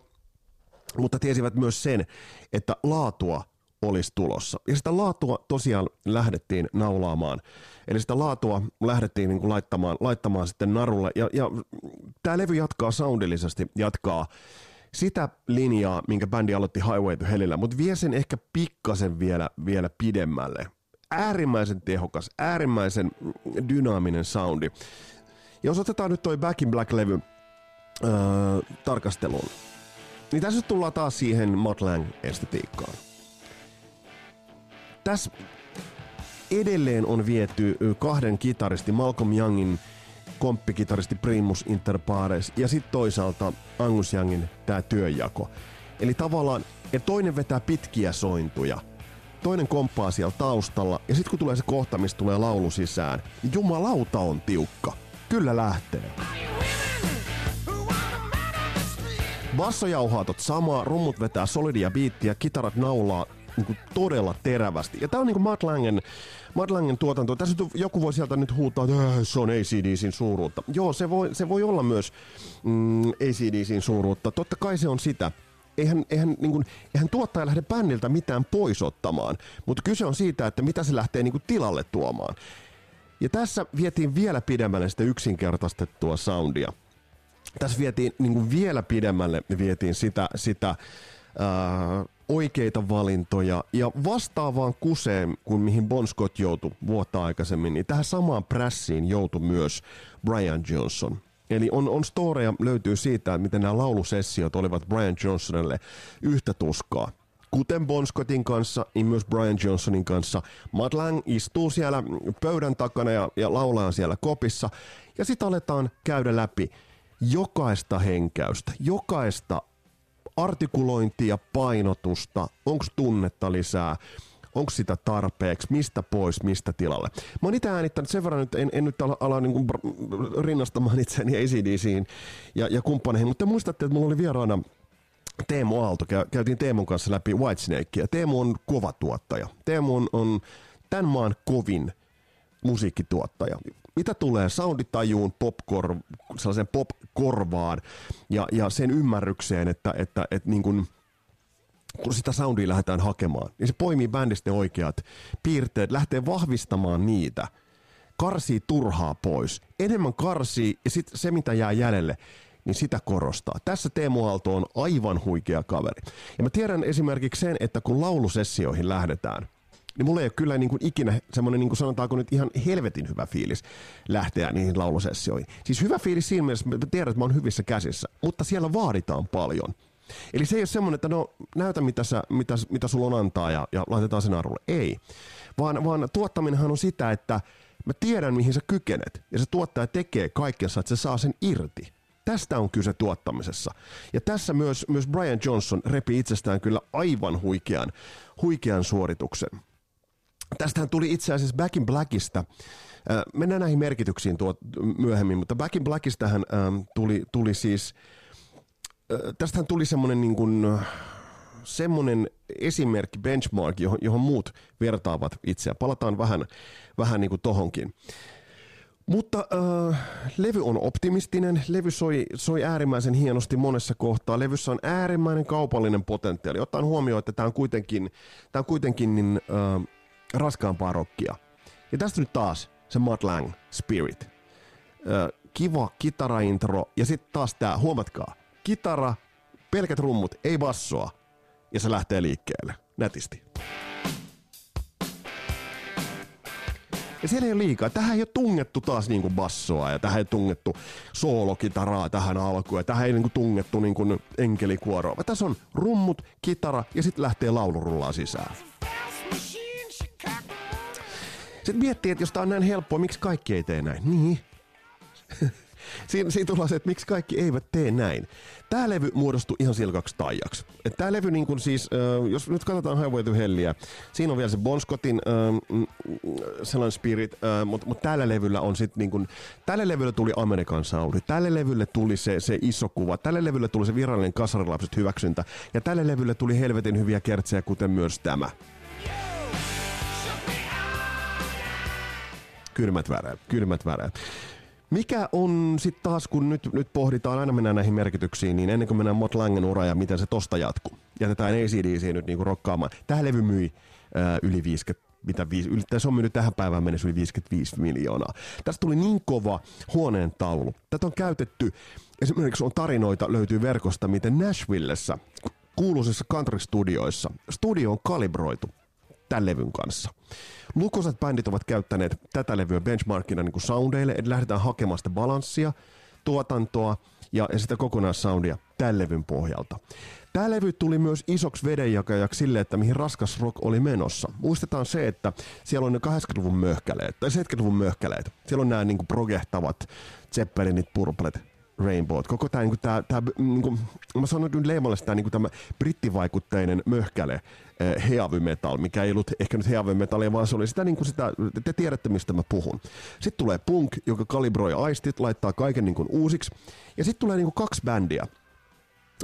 mutta tiesivät myös sen, että laatua olisi tulossa. Ja sitä laatua tosiaan lähdettiin naulaamaan. Eli sitä laatua lähdettiin niin kuin laittamaan, laittamaan sitten narulle. Ja, ja tämä levy jatkaa soundillisesti, jatkaa sitä linjaa, minkä bändi aloitti Highway to Hellillä, mutta vie sen ehkä pikkasen vielä, vielä pidemmälle. Äärimmäisen tehokas, äärimmäisen dynaaminen soundi. Jos otetaan nyt toi Back in Black-levy öö, tarkasteluun, niin tässä tullaan taas siihen Motlang-estetiikkaan tässä edelleen on viety kahden kitaristi, Malcolm Youngin komppikitaristi Primus Inter Pares ja sitten toisaalta Angus Youngin tämä työjako. Eli tavallaan, että toinen vetää pitkiä sointuja, toinen komppaa siellä taustalla ja sitten kun tulee se kohta, mistä tulee laulu sisään, niin jumalauta on tiukka. Kyllä lähtee. Basso jauhaa tot samaa, rummut vetää solidia biittiä, kitarat naulaa niin kuin todella terävästi. Ja tämä on niin kuin Matt Langen, Matt Langen tuotanto. Tässä joku voi sieltä nyt huutaa, että äh, se on ACDCin suuruutta. Joo, se voi, se voi olla myös mm, ACDCin suuruutta. Totta kai se on sitä eihän, eihän, niin kuin, eihän tuottaja lähde bändiltä mitään pois ottamaan, mutta kyse on siitä, että mitä se lähtee niin kuin tilalle tuomaan. Ja tässä vietiin vielä pidemmälle sitä yksinkertaistettua soundia. Tässä vietiin niin kuin vielä pidemmälle vietiin sitä, sitä ää, oikeita valintoja ja vastaavaan kuseen kuin mihin Bon Scott joutui vuotta aikaisemmin, niin tähän samaan prässiin joutui myös Brian Johnson. Eli on, on storeja löytyy siitä, että miten nämä laulusessiot olivat Brian Johnsonille yhtä tuskaa. Kuten Bon Scottin kanssa, niin myös Brian Johnsonin kanssa. Matt Lang istuu siellä pöydän takana ja, ja laulaa siellä kopissa. Ja sitten aletaan käydä läpi jokaista henkäystä, jokaista artikulointia, painotusta, onko tunnetta lisää, onko sitä tarpeeksi, mistä pois, mistä tilalle. Mä oon itse äänittänyt sen verran, että en, en nyt ala, ala niin rinnastamaan itseäni ACDCiin ja, ja kumppaneihin, mutta muistatte, että mulla oli vieraana Teemu Aalto, käytiin Teemun kanssa läpi Whitesnakea. Teemu on kova tuottaja. Teemu on, on tämän maan kovin musiikkituottaja mitä tulee sounditajuun, popkor, sellaiseen popkorvaan ja, ja sen ymmärrykseen, että, että, että niin kuin, kun sitä soundia lähdetään hakemaan, niin se poimii bändistä oikeat piirteet, lähtee vahvistamaan niitä, karsii turhaa pois, enemmän karsii ja sitten se, mitä jää jäljelle, niin sitä korostaa. Tässä Teemu Aalto on aivan huikea kaveri. Ja mä tiedän esimerkiksi sen, että kun laulusessioihin lähdetään, niin mulla ei ole kyllä niin kuin ikinä semmoinen, niin kuin sanotaanko nyt ihan helvetin hyvä fiilis lähteä niihin laulusessioihin. Siis hyvä fiilis siinä mielessä, että tiedän, että mä oon hyvissä käsissä, mutta siellä vaaditaan paljon. Eli se ei ole semmoinen, että no näytä mitä, sä, mitä, mitä sulla on antaa ja, ja laitetaan sen arvolle. Ei. Vaan, vaan tuottaminenhan on sitä, että mä tiedän mihin sä kykenet ja se tuottaja tekee kaikkensa, että se saa sen irti. Tästä on kyse tuottamisessa. Ja tässä myös, myös Brian Johnson repi itsestään kyllä aivan huikean, huikean suorituksen. Tästähän tuli itse asiassa Back in Blackista. Mennään näihin merkityksiin tuo myöhemmin, mutta Back in Blackistähän tuli, tuli siis, tästähän tuli semmoinen niin kuin, semmoinen esimerkki, benchmark, johon, johon muut vertaavat itseään. Palataan vähän, vähän niin kuin tohonkin. Mutta äh, levy on optimistinen, levy soi, soi äärimmäisen hienosti monessa kohtaa, levyssä on äärimmäinen kaupallinen potentiaali, ottaen huomioon, että tämä on kuitenkin, tää on kuitenkin niin, äh, raskaampaa rockia. Ja tästä nyt taas se Matt Lang Spirit. Äh, kiva kitaraintro ja sitten taas tämä, huomatkaa, kitara, pelkät rummut, ei bassoa, ja se lähtee liikkeelle. Nätisti. Ja siellä ei ole liikaa. Tähän ei ole tungettu taas niinku bassoa ja tähän ei tungettu soolokitaraa tähän alkuun ja tähän ei niinku tungettu niinku enkelikuoroa. Vaan tässä on rummut, kitara ja sitten lähtee laulurullaa sisään. Sitten miettii, että jos tää on näin helppoa, miksi kaikki ei tee näin? Niin. siinä, siinä tulee se, että miksi kaikki eivät tee näin. Tämä levy muodostui ihan silkaksi taijaksi. Tämä levy, niin kuin siis, äh, jos nyt katsotaan Highway to Hellia, siinä on vielä se Bon Scottin äh, sellainen spirit, äh, mutta mut tällä levyllä on sitten niin kuin, tällä levyllä tuli Amerikan Soundi, tälle levylle tuli se, se iso kuva, tälle levylle tuli se virallinen kasarilapset hyväksyntä, ja tälle levylle tuli helvetin hyviä kertsejä, kuten myös tämä. Kylmät väreet, kylmät väreet. Mikä on sitten taas, kun nyt, nyt pohditaan, aina mennään näihin merkityksiin, niin ennen kuin mennään Mot Langen ura ja miten se tosta jatkuu. Jätetään ACDC nyt niinku rokkaamaan. Tämä levy myi ää, yli 50 mitä viisi, yli, se on mennyt tähän päivään mennessä yli 55 miljoonaa. Tästä tuli niin kova huoneen taulu. Tätä on käytetty, esimerkiksi on tarinoita löytyy verkosta, miten Nashvillessä, kuuluisissa country-studioissa, studio on kalibroitu tämän levyn kanssa. Lukuisat bändit ovat käyttäneet tätä levyä benchmarkina niin kuin soundeille, että lähdetään hakemaan sitä balanssia, tuotantoa ja, ja sitä kokonaissoundia tämän levyn pohjalta. Tämä levy tuli myös isoksi vedenjakajaksi sille, että mihin raskas rock oli menossa. Muistetaan se, että siellä on ne 80-luvun möhkäleet, tai 70-luvun möhkäleet. Siellä on nämä niin kuin progehtavat Zeppelinit, Purplet, Rainbow. Koko tämä, niin tämä, tämä niin kuin, mä sanon nyt leimalla sitä niin kuin tämä brittivaikutteinen möhkäle heavy metal, mikä ei ollut ehkä nyt heavy metallia, vaan se oli sitä, niin kuin sitä, te tiedätte mistä mä puhun. Sitten tulee punk, joka kalibroi aistit, laittaa kaiken niin kuin uusiksi. Ja sitten tulee niin kuin kaksi bändiä,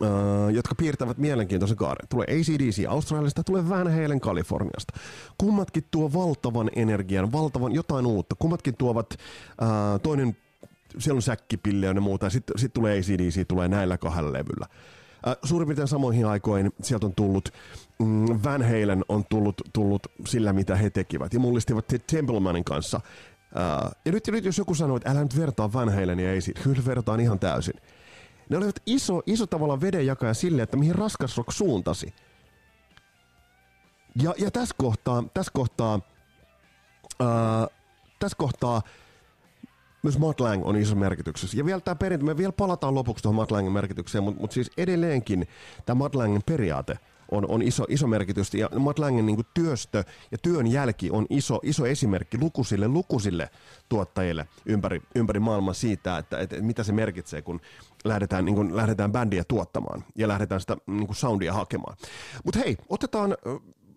Uh, jotka piirtävät mielenkiintoisen kaaren. Tulee ACDC Australiasta, tulee Van Halen Kaliforniasta. Kummatkin tuo valtavan energian, valtavan jotain uutta. Kummatkin tuovat, uh, toinen siellä on säkkipille ja muuta, sitten sit tulee ACDC, tulee näillä kahdella levyllä. Äh, suurin piirtein samoihin aikoihin sieltä on tullut, mm, Van Halen on tullut, tullut sillä, mitä he tekivät, ja mullistivat Templemanin kanssa. Äh, ja nyt, nyt jos joku sanoo, että älä nyt vertaa Van Halen ja ACDC, kyllä vertaan ihan täysin. Ne olivat iso, iso tavallaan vedenjakaja sille, että mihin raskas rock suuntasi. Ja, ja tässä kohtaa, tässä kohtaa, ää, tässä kohtaa myös Matt Lang on iso merkityksessä. Ja vielä tämä perintö, me vielä palataan lopuksi tuohon Matt Langin merkitykseen, mutta, mutta siis edelleenkin tämä Matt Langin periaate on, on iso, iso merkitys. Ja Matt Langin niin työstö ja työn jälki on iso, iso esimerkki lukuisille, lukuisille tuottajille ympäri, ympäri maailmaa siitä, että, että, että mitä se merkitsee, kun lähdetään, niin kun lähdetään bändiä tuottamaan ja lähdetään sitä niin kuin soundia hakemaan. Mutta hei, otetaan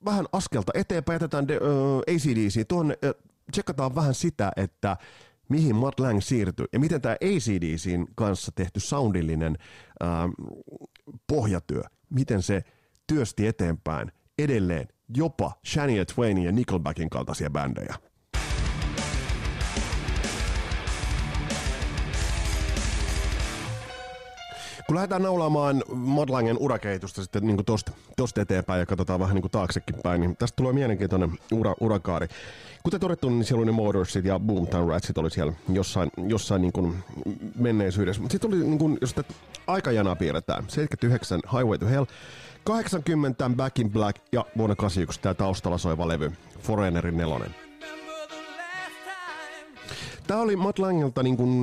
vähän askelta eteenpäin, jätetään de, uh, ACDC tuonne, tsekataan vähän sitä, että mihin Matt Lang siirtyi ja miten tämä ACDCin kanssa tehty soundillinen ää, pohjatyö, miten se työsti eteenpäin edelleen jopa Shania Twainin ja Nickelbackin kaltaisia bändejä. Kun lähdetään naulaamaan Madlangen urakehitystä sitten niin tosta, tosta eteenpäin ja katsotaan vähän niin taaksekin päin, niin tästä tulee mielenkiintoinen ura, urakaari. Kuten todettu, niin siellä oli ne Motorsit ja Boomtown Ratsit oli siellä jossain, jossain niin menneisyydessä. Mutta sitten oli, niin kuin, jos aikajanaa piirretään, 79 Highway to Hell, 80 Back in Black ja vuonna 81 tämä taustalla soiva levy, Foreignerin nelonen. Tämä oli Matt Langelta niin kuin,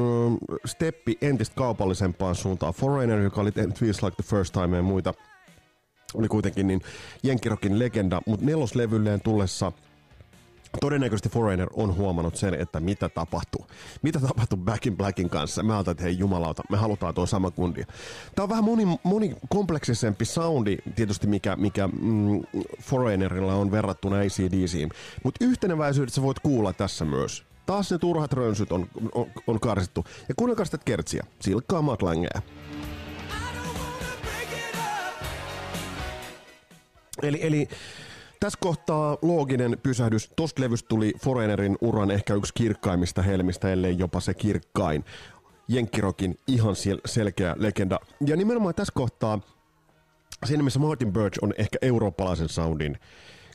steppi entistä kaupallisempaan suuntaan. Foreigner, joka oli tehnyt Feels Like the First Time ja muita, oli kuitenkin niin Jenkkirokin legenda, mutta neloslevylleen tullessa todennäköisesti Foreigner on huomannut sen, että mitä tapahtuu. Mitä tapahtuu Back in Blackin kanssa. Mä ajattelin, että hei jumalauta, me halutaan tuo sama kundi. Tämä on vähän moni, moni kompleksisempi soundi tietysti, mikä, mikä mm, Foreignerilla on verrattuna ACDCiin. Mutta yhteneväisyydet voit kuulla tässä myös. Taas ne turhat rönsyt on, on, on karsittu. Ja kuunnelkaa kertsiä. Silkkaa matlängeä. Eli, eli tässä kohtaa looginen pysähdys. Tosta levystä tuli Foreignerin uran ehkä yksi kirkkaimmista helmistä, ellei jopa se kirkkain. Jenkkirokin ihan selkeä legenda. Ja nimenomaan tässä kohtaa, siinä missä Martin Birch on ehkä eurooppalaisen soundin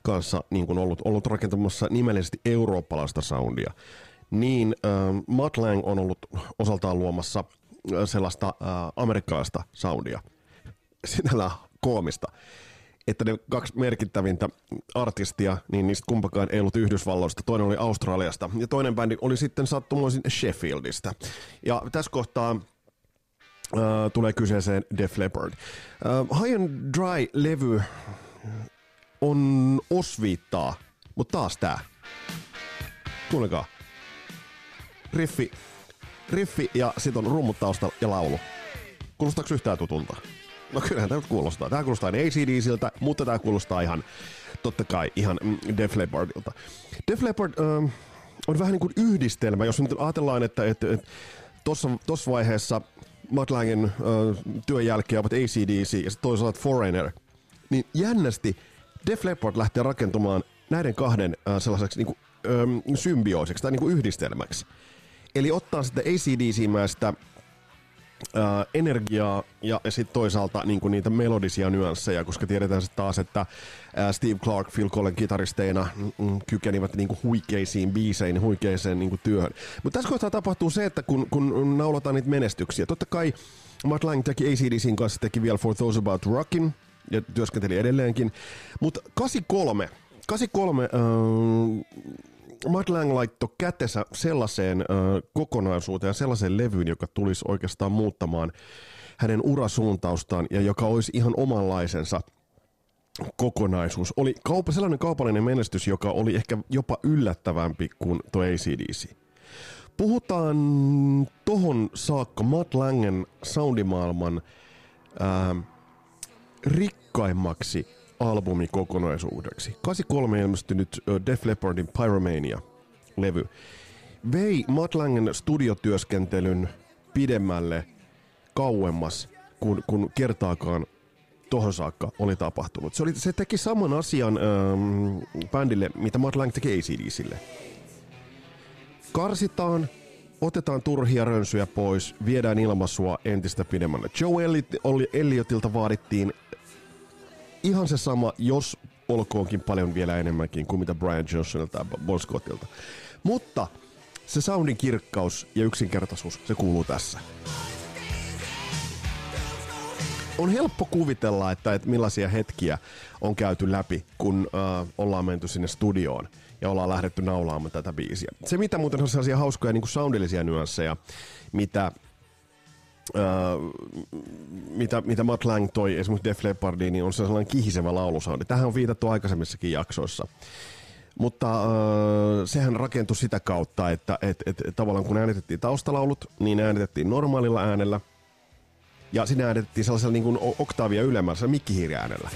kanssa niin kuin ollut, ollut rakentamassa nimellisesti eurooppalaista soundia, niin äh, Matt Lang on ollut osaltaan luomassa äh, sellaista äh, amerikkalaista soundia. Sinällä koomista että ne kaksi merkittävintä artistia, niin niistä kumpakaan ei ollut Yhdysvalloista. Toinen oli Australiasta ja toinen bändi oli sitten sattumoisin Sheffieldistä. Ja tässä kohtaa äh, tulee kyseeseen Def Leppard. Äh, High and Dry-levy on osviittaa, mutta taas tää. Kuulekaa. Riffi, riffi ja sit on rummut taustalla ja laulu. Kuulostaako yhtään tutulta? No kyllähän tämä kuulostaa. Tämä kuulostaa ACDCiltä, mutta tämä kuulostaa ihan, totta kai, ihan mm, Def Leppardilta. Def Leppard äh, on vähän niin kuin yhdistelmä, jos nyt ajatellaan, että, että, että tuossa vaiheessa Matt Langen äh, työn jälkeen ovat ACDC ja toisaalta Foreigner, niin jännästi Def Leppard lähtee rakentumaan näiden kahden äh, sellaiseksi niin kuin, symbioosiksi tai niin kuin yhdistelmäksi. Eli ottaa sitä ACDC-mäistä äh, energiaa ja, ja sitten toisaalta niin kuin niitä melodisia nyansseja, koska tiedetään sitten taas, että äh, Steve Clark, Phil Collen kitaristeina mm, mm, kykenivät niin kuin huikeisiin biiseihin, huikeiseen niin kuin työhön. Mutta tässä kohtaa tapahtuu se, että kun, kun naulataan niitä menestyksiä, totta kai Matt Lang teki ACDCin kanssa, teki vielä For Those About Rockin, ja työskenteli edelleenkin, mutta 83, 83 äh, Matt Lang laittoi kätensä sellaiseen ö, kokonaisuuteen, sellaiseen levyyn, joka tulisi oikeastaan muuttamaan hänen urasuuntaustaan ja joka olisi ihan omanlaisensa kokonaisuus. Oli kaupa, sellainen kaupallinen menestys, joka oli ehkä jopa yllättävämpi kuin tuo ACDC. Puhutaan tohon saakka Matt Langen soundimaailman ää, rikkaimmaksi albumikokonaisuudeksi. 83 ilmestynyt Def Leppardin Pyromania-levy vei Matt Langen studiotyöskentelyn pidemmälle kauemmas kuin, kun kertaakaan tohon saakka oli tapahtunut. Se, oli, se teki saman asian ähm, bändille, mitä Matt Lang teki ACDCille. Karsitaan, otetaan turhia rönsyjä pois, viedään ilmaisua entistä pidemmälle. Joe Elliotilta vaadittiin ihan se sama, jos olkoonkin paljon vielä enemmänkin kuin mitä Brian Johnsonilta tai Bon Scottilta. Mutta se soundin kirkkaus ja yksinkertaisuus, se kuuluu tässä. On helppo kuvitella, että, että millaisia hetkiä on käyty läpi, kun uh, ollaan menty sinne studioon ja ollaan lähdetty naulaamaan tätä biisiä. Se, mitä muuten on sellaisia hauskoja niin kuin soundillisia nyansseja, mitä Uh, mitä, mitä Matt Lang toi esimerkiksi Def Leppardiin, niin on sellainen kihisevä laulusoundi. Tähän on viitattu aikaisemmissakin jaksoissa. Mutta uh, sehän rakentui sitä kautta, että et, et, et, tavallaan kun äänitettiin taustalaulut, niin äänitettiin normaalilla äänellä. Ja siinä äänitettiin sellaisella niin kuin oktaavia ylemmällä, mikkihiiriäänellä.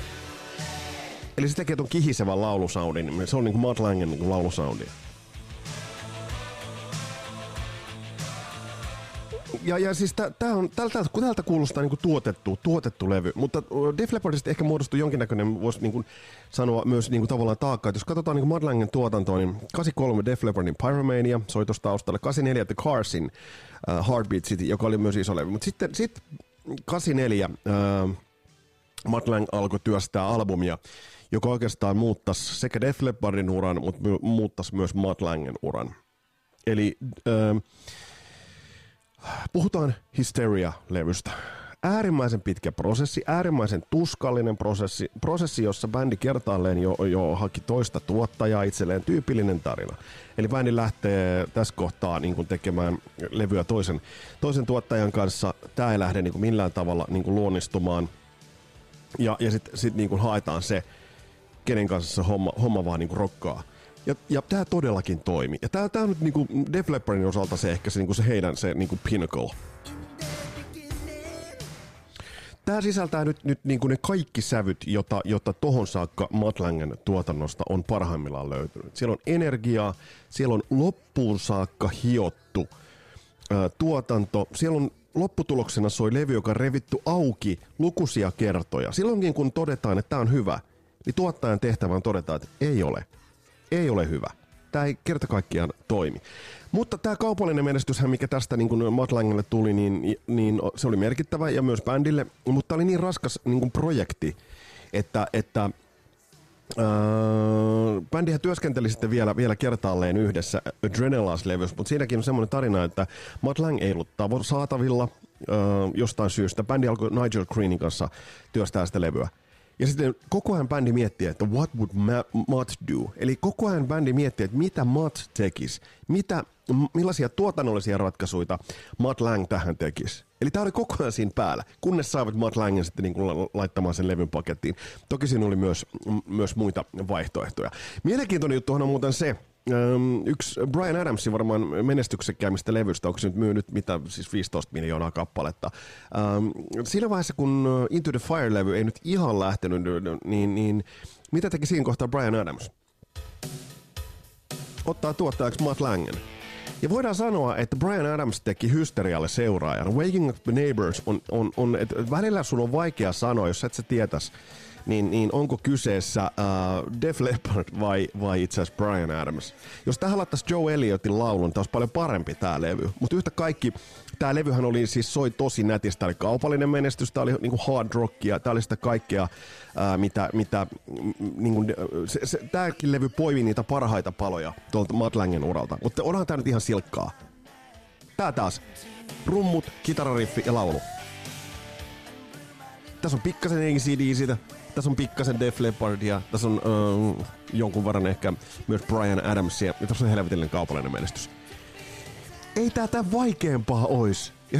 Eli se tekee tuon kihisevän laulusoundin. Se on niin kuin Matt Langen niin kuin. Ja, ja siis tää on, tältä, tältä kuulostaa niinku tuotettu, tuotettu levy, mutta Def Leppardista ehkä muodostui jonkinnäköinen, voisi niinku sanoa myös niinku tavallaan taakka, että jos katsotaan niinku Madlangen tuotantoa, niin 83 Def Leppardin Pyromania soi tuossa taustalla, 84 The Carsin uh, Heartbeat City, joka oli myös iso levy, mutta sitten sit 84 äh, Matt Lang alkoi työstää albumia, joka oikeastaan muuttaisi sekä Def Leppardin uran, mutta muuttaisi myös Matt Langen uran. Eli äh, puhutaan Hysteria-levystä. Äärimmäisen pitkä prosessi, äärimmäisen tuskallinen prosessi, prosessi jossa bändi kertaalleen jo, jo haki toista tuottajaa itselleen, tyypillinen tarina. Eli bändi lähtee tässä kohtaa niin kuin tekemään levyä toisen, toisen tuottajan kanssa. Tämä ei lähde niin kuin millään tavalla niin kuin luonnistumaan. Ja, ja sitten sit niin kuin haetaan se, kenen kanssa se homma, homma vaan niin kuin rokkaa. Ja, ja tämä todellakin toimi. Ja tämä on nyt niinku Def Leppardin osalta se ehkä se, niinku se heidän se niinku pinnacle. Tämä sisältää nyt, nyt niinku ne kaikki sävyt, jota, jota tohon saakka Matlangen tuotannosta on parhaimmillaan löytynyt. Siellä on energiaa, siellä on loppuun saakka hiottu ää, tuotanto, siellä on lopputuloksena soi levy, joka on revitty auki lukuisia kertoja. Silloinkin kun todetaan, että tämä on hyvä, niin tuottajan tehtävä on todeta, että ei ole ei ole hyvä. Tämä ei kerta kaikkiaan toimi. Mutta tämä kaupallinen menestyshän, mikä tästä niin kuin Matt tuli, niin, niin se oli merkittävä ja myös bändille, mutta oli niin raskas niin kuin projekti, että, että Öö, bändihän työskenteli sitten vielä, vielä kertaalleen yhdessä Adrenalas-levyssä, mutta siinäkin on semmoinen tarina, että Matt Lang ei ollut tavo- saatavilla öö, jostain syystä. Bändi alkoi Nigel Greenin kanssa työstää sitä levyä. Ja sitten koko ajan bändi miettii, että what would Matt do? Eli koko ajan bändi miettii, että mitä Matt tekisi, mitä, millaisia tuotannollisia ratkaisuja Matt Lang tähän tekisi. Eli tämä oli koko ajan siinä päällä, kunnes saivat Matt Langin sitten niin kuin laittamaan sen levyn pakettiin. Toki siinä oli myös, myös muita vaihtoehtoja. Mielenkiintoinen juttu on muuten se, yksi Brian Adamsin varmaan menestyksekkäimmistä levystä, onko se nyt myynyt mitä, siis 15 miljoonaa kappaletta. Siinä vaiheessa, kun Into the Fire-levy ei nyt ihan lähtenyt, niin, niin mitä teki siinä kohtaa Brian Adams? Ottaa tuottajaksi Matt Langen. Ja voidaan sanoa, että Brian Adams teki Hysterialle seuraajan. Waking Up the Neighbors on, on, on että välillä sun on vaikea sanoa, jos et sä tietäisi, niin, niin onko kyseessä uh, Def Leppard vai, vai itse asiassa Brian Adams. Jos tähän laittaisi Joe Elliotin laulun, tämä olisi paljon parempi tämä levy. Mutta yhtä kaikki, tämä levyhän oli siis soi tosi nätistä. Tämä oli kaupallinen menestys, tämä oli niinku hard rockia, tämä oli sitä kaikkea, uh, mitä, mitä niinku, se, se, tämäkin levy poimi niitä parhaita paloja tuolta Matt Langen uralta. Mutta onhan tämä nyt ihan silkkaa. Tää taas. Rummut, kitarariffi ja laulu. Tässä on pikkasen ACDCtä, tässä on pikkasen Def Leppardia, tässä on uh, jonkun verran ehkä myös Brian Adamsia, ja tässä on helvetillinen kaupallinen menestys. Ei tätä vaikeampaa ois. Ja,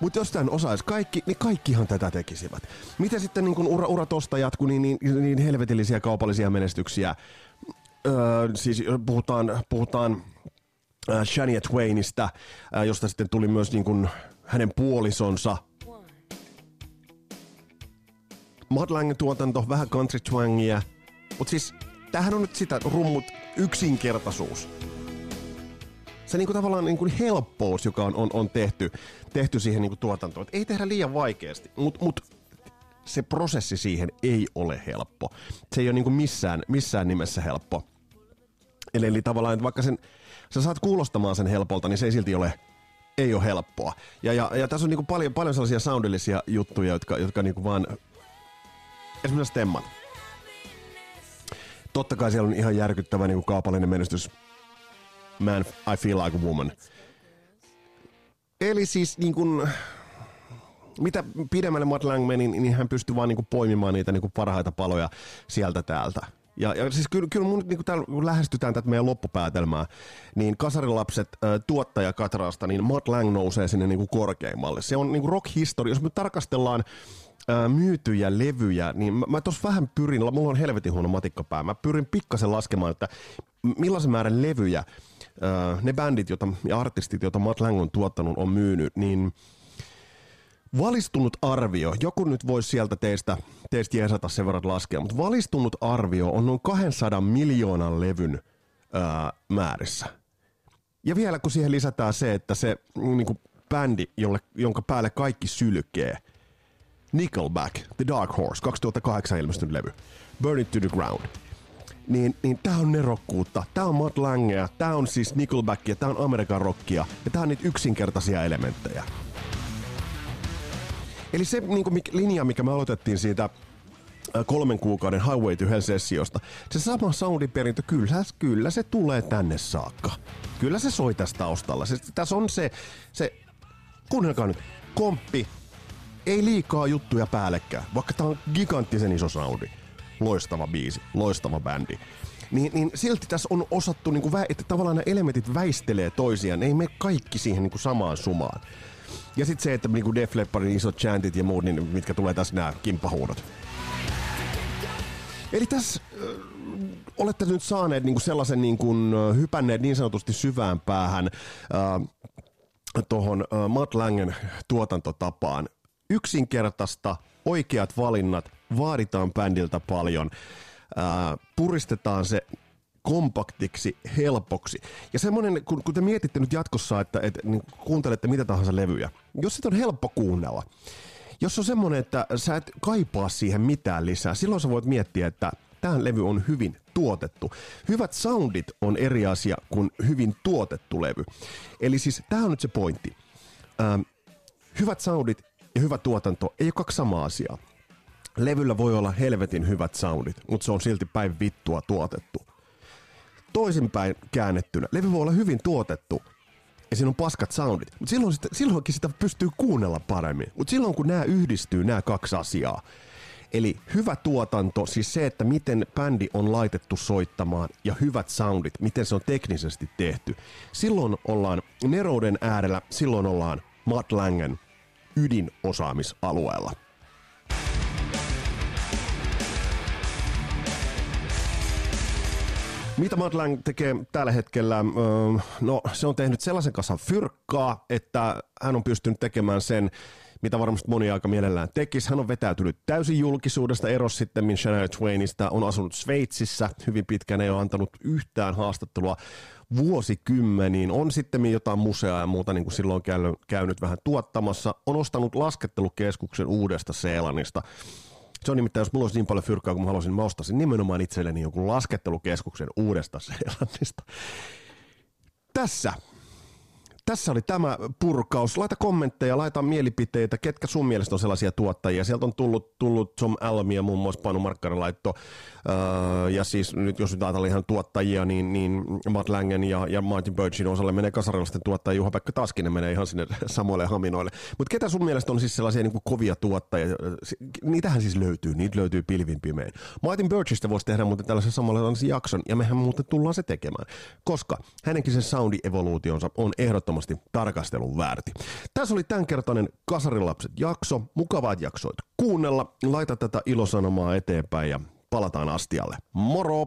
mutta jos tämän osais kaikki, niin kaikkihan tätä tekisivät. Miten sitten niin kun ura, ura tosta jatkuu, niin, niin, niin helvetillisiä kaupallisia menestyksiä. Öö, siis puhutaan, puhutaan äh, Shania Twainista, äh, josta sitten tuli myös niin kun hänen puolisonsa Mad Lang tuotanto, vähän country twangia. Mutta siis tämähän on nyt sitä rummut yksinkertaisuus. Se niinku tavallaan niinku helppous, joka on, on, on tehty, tehty siihen niinku tuotantoon. Et ei tehdä liian vaikeasti, mutta mut se prosessi siihen ei ole helppo. Se ei ole niinku missään, missään nimessä helppo. Eli, eli tavallaan, että vaikka sen, sä saat kuulostamaan sen helpolta, niin se ei silti ole ei ole helppoa. Ja, ja, ja tässä on niinku paljon, paljon sellaisia soundillisia juttuja, jotka, jotka niinku vaan esimerkiksi Stemmat. Totta kai siellä on ihan järkyttävä niin kuin kaupallinen menestys. Man, I feel like a woman. Eli siis niin kuin, mitä pidemmälle Matt Lang meni, niin hän pystyi vaan niin kuin poimimaan niitä niin kuin parhaita paloja sieltä täältä. Ja, ja siis kyllä, kyllä mun niin kuin täällä, kun lähestytään tätä meidän loppupäätelmää, niin Kasarilapset äh, tuottaja Katraasta, niin Matt Lang nousee sinne niin kuin korkeimmalle. Se on niin kuin rock-historia. Jos me tarkastellaan ää, myytyjä levyjä, niin mä, mä tuossa vähän pyrin, mulla on helvetin huono matikkapää, mä pyrin pikkasen laskemaan, että millaisen määrän levyjä ää, ne bändit jota, ja artistit, joita Matt Lang on tuottanut, on myynyt, niin valistunut arvio, joku nyt voisi sieltä teistä, teistä jeesata sen verran laskea, mutta valistunut arvio on noin 200 miljoonan levyn ää, määrissä. Ja vielä kun siihen lisätään se, että se niin kuin bändi, jolle, jonka päälle kaikki sylkee – Nickelback, The Dark Horse, 2008 ilmestynyt levy. Burn It to the Ground. Niin, niin tää on nerokkuutta, tää on Matt Langea, tää on siis Nickelbackia, tää on Amerikan rockia ja tää on niitä yksinkertaisia elementtejä. Eli se niin kuin, linja, mikä me aloitettiin siitä kolmen kuukauden Highway to Hell-sessiosta. Se sama soundiperintö, kyllä, kyllä se tulee tänne saakka. Kyllä se soi tässä taustalla. Se, tässä on se, se kuunnelkaa nyt, komppi, ei liikaa juttuja päällekään, vaikka tää on giganttisen iso soundi. Loistava biisi, loistava bändi. Niin, niin silti tässä on osattu, niin kuin, että tavallaan nämä elementit väistelee toisiaan, ei me kaikki siihen niin kuin samaan sumaan. Ja sitten se, että niin kuin Def Leppardin isot chantit ja muut, niin, mitkä tulee tässä nämä kimppahuudot. Eli tässä äh, olette nyt saaneet niin kuin sellaisen niin kuin, äh, hypänneet niin sanotusti syvään päähän äh, tuohon äh, Matt Langen tuotantotapaan. Yksinkertaista, oikeat valinnat, vaaditaan bändiltä paljon, äh, puristetaan se kompaktiksi, helpoksi. Ja semmoinen, kun, kun te mietitte nyt jatkossa, että, että niin kuuntelette mitä tahansa levyjä, jos sit on helppo kuunnella, jos on semmoinen, että sä et kaipaa siihen mitään lisää, silloin sä voit miettiä, että tämä levy on hyvin tuotettu. Hyvät soundit on eri asia kuin hyvin tuotettu levy. Eli siis tämä on nyt se pointti. Ähm, hyvät soundit ja hyvä tuotanto ei ole kaksi samaa asiaa. Levyllä voi olla helvetin hyvät soundit, mutta se on silti päin vittua tuotettu. Toisinpäin käännettynä, levy voi olla hyvin tuotettu, ja siinä on paskat soundit. Mutta silloin silloinkin sitä pystyy kuunnella paremmin. Mutta silloin kun nämä yhdistyy, nämä kaksi asiaa, Eli hyvä tuotanto, siis se, että miten bändi on laitettu soittamaan ja hyvät soundit, miten se on teknisesti tehty. Silloin ollaan Nerouden äärellä, silloin ollaan Matt Langen ydinosaamisalueella. Mitä Madlang tekee tällä hetkellä? No, se on tehnyt sellaisen kanssa fyrkkaa, että hän on pystynyt tekemään sen, mitä varmasti moni aika mielellään tekisi. Hän on vetäytynyt täysin julkisuudesta, eros sitten Shania Twainista, on asunut Sveitsissä hyvin pitkään, ei ole antanut yhtään haastattelua vuosikymmeniin. On sitten jotain museaa ja muuta niin kuin silloin käynyt vähän tuottamassa. On ostanut laskettelukeskuksen uudesta Seelannista. Se on nimittäin, jos mulla olisi niin paljon fyrkkaa, kun mä haluaisin, mä ostaisin nimenomaan itselleni jonkun laskettelukeskuksen uudesta Seelannista. Tässä tässä oli tämä purkaus. Laita kommentteja, laita mielipiteitä, ketkä sun mielestä on sellaisia tuottajia. Sieltä on tullut, tullut Tom Almia, muun muassa Panu Markkanen laitto. Öö, ja siis nyt jos nyt ajatellaan ihan tuottajia, niin, niin Matt Langen ja, ja Martin Birchin osalle menee kasarilaisten tuottaja. Juha-Pekka Taskinen menee ihan sinne samoille haminoille. Mutta ketä sun mielestä on siis sellaisia niin kuin kovia tuottajia? Niitähän siis löytyy, niitä löytyy pilvin pimein. Martin Birchistä voisi tehdä muuten tällaisen samanlaisen jakson, ja mehän muuten tullaan se tekemään. Koska hänenkin se soundi-evoluutionsa on ehdottomasti ehdottomasti tarkastelun väärti. Tässä oli tämänkertainen Kasarilapset jakso. Mukavaa jaksoit kuunnella. Laita tätä ilosanomaa eteenpäin ja palataan astialle. Moro!